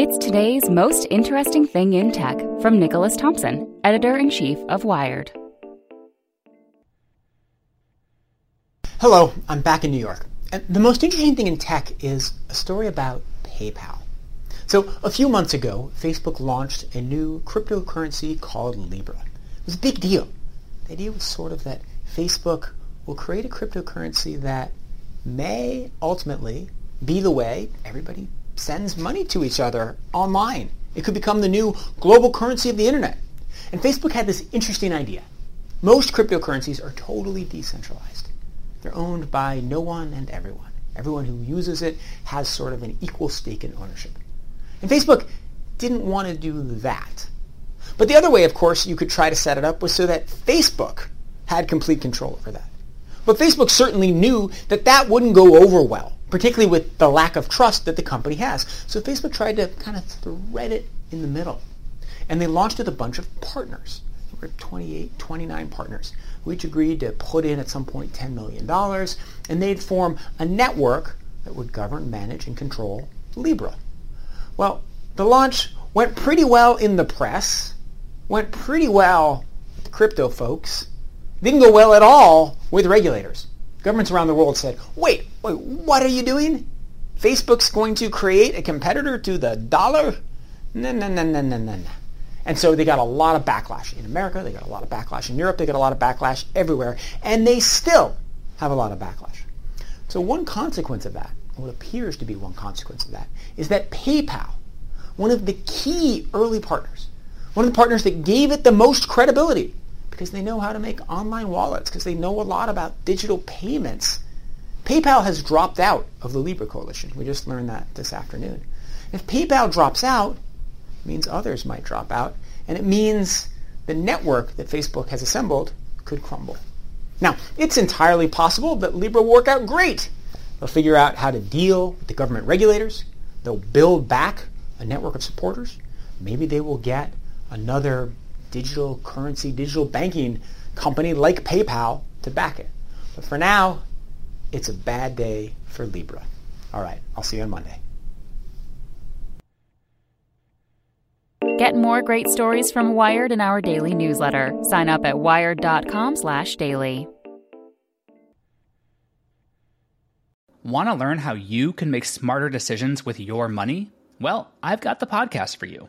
It's today's most interesting thing in tech from Nicholas Thompson, editor in chief of Wired. Hello, I'm back in New York. And the most interesting thing in tech is a story about PayPal. So, a few months ago, Facebook launched a new cryptocurrency called Libra. It was a big deal. The idea was sort of that Facebook will create a cryptocurrency that may ultimately be the way everybody sends money to each other online. It could become the new global currency of the internet. And Facebook had this interesting idea. Most cryptocurrencies are totally decentralized. They're owned by no one and everyone. Everyone who uses it has sort of an equal stake in ownership. And Facebook didn't want to do that. But the other way, of course, you could try to set it up was so that Facebook had complete control over that. But Facebook certainly knew that that wouldn't go over well, particularly with the lack of trust that the company has. So Facebook tried to kind of thread it in the middle. And they launched with a bunch of partners. There were 28, 29 partners who each agreed to put in at some point $10 million. And they'd form a network that would govern, manage, and control Libra. Well, the launch went pretty well in the press, went pretty well with crypto folks, didn't go well at all with regulators. Governments around the world said, wait, wait, what are you doing? Facebook's going to create a competitor to the dollar? No, no, no, no, no, no, no. And so they got a lot of backlash in America. They got a lot of backlash in Europe. They got a lot of backlash everywhere. And they still have a lot of backlash. So one consequence of that, what appears to be one consequence of that, is that PayPal, one of the key early partners, one of the partners that gave it the most credibility, because they know how to make online wallets, because they know a lot about digital payments. PayPal has dropped out of the Libra coalition. We just learned that this afternoon. If PayPal drops out, it means others might drop out, and it means the network that Facebook has assembled could crumble. Now, it's entirely possible that Libra will work out great. They'll figure out how to deal with the government regulators. They'll build back a network of supporters. Maybe they will get another digital currency, digital banking company like PayPal to back it. But for now, it's a bad day for Libra. All right, I'll see you on Monday. Get more great stories from Wired in our daily newsletter. Sign up at wired.com/daily. Want to learn how you can make smarter decisions with your money? Well, I've got the podcast for you.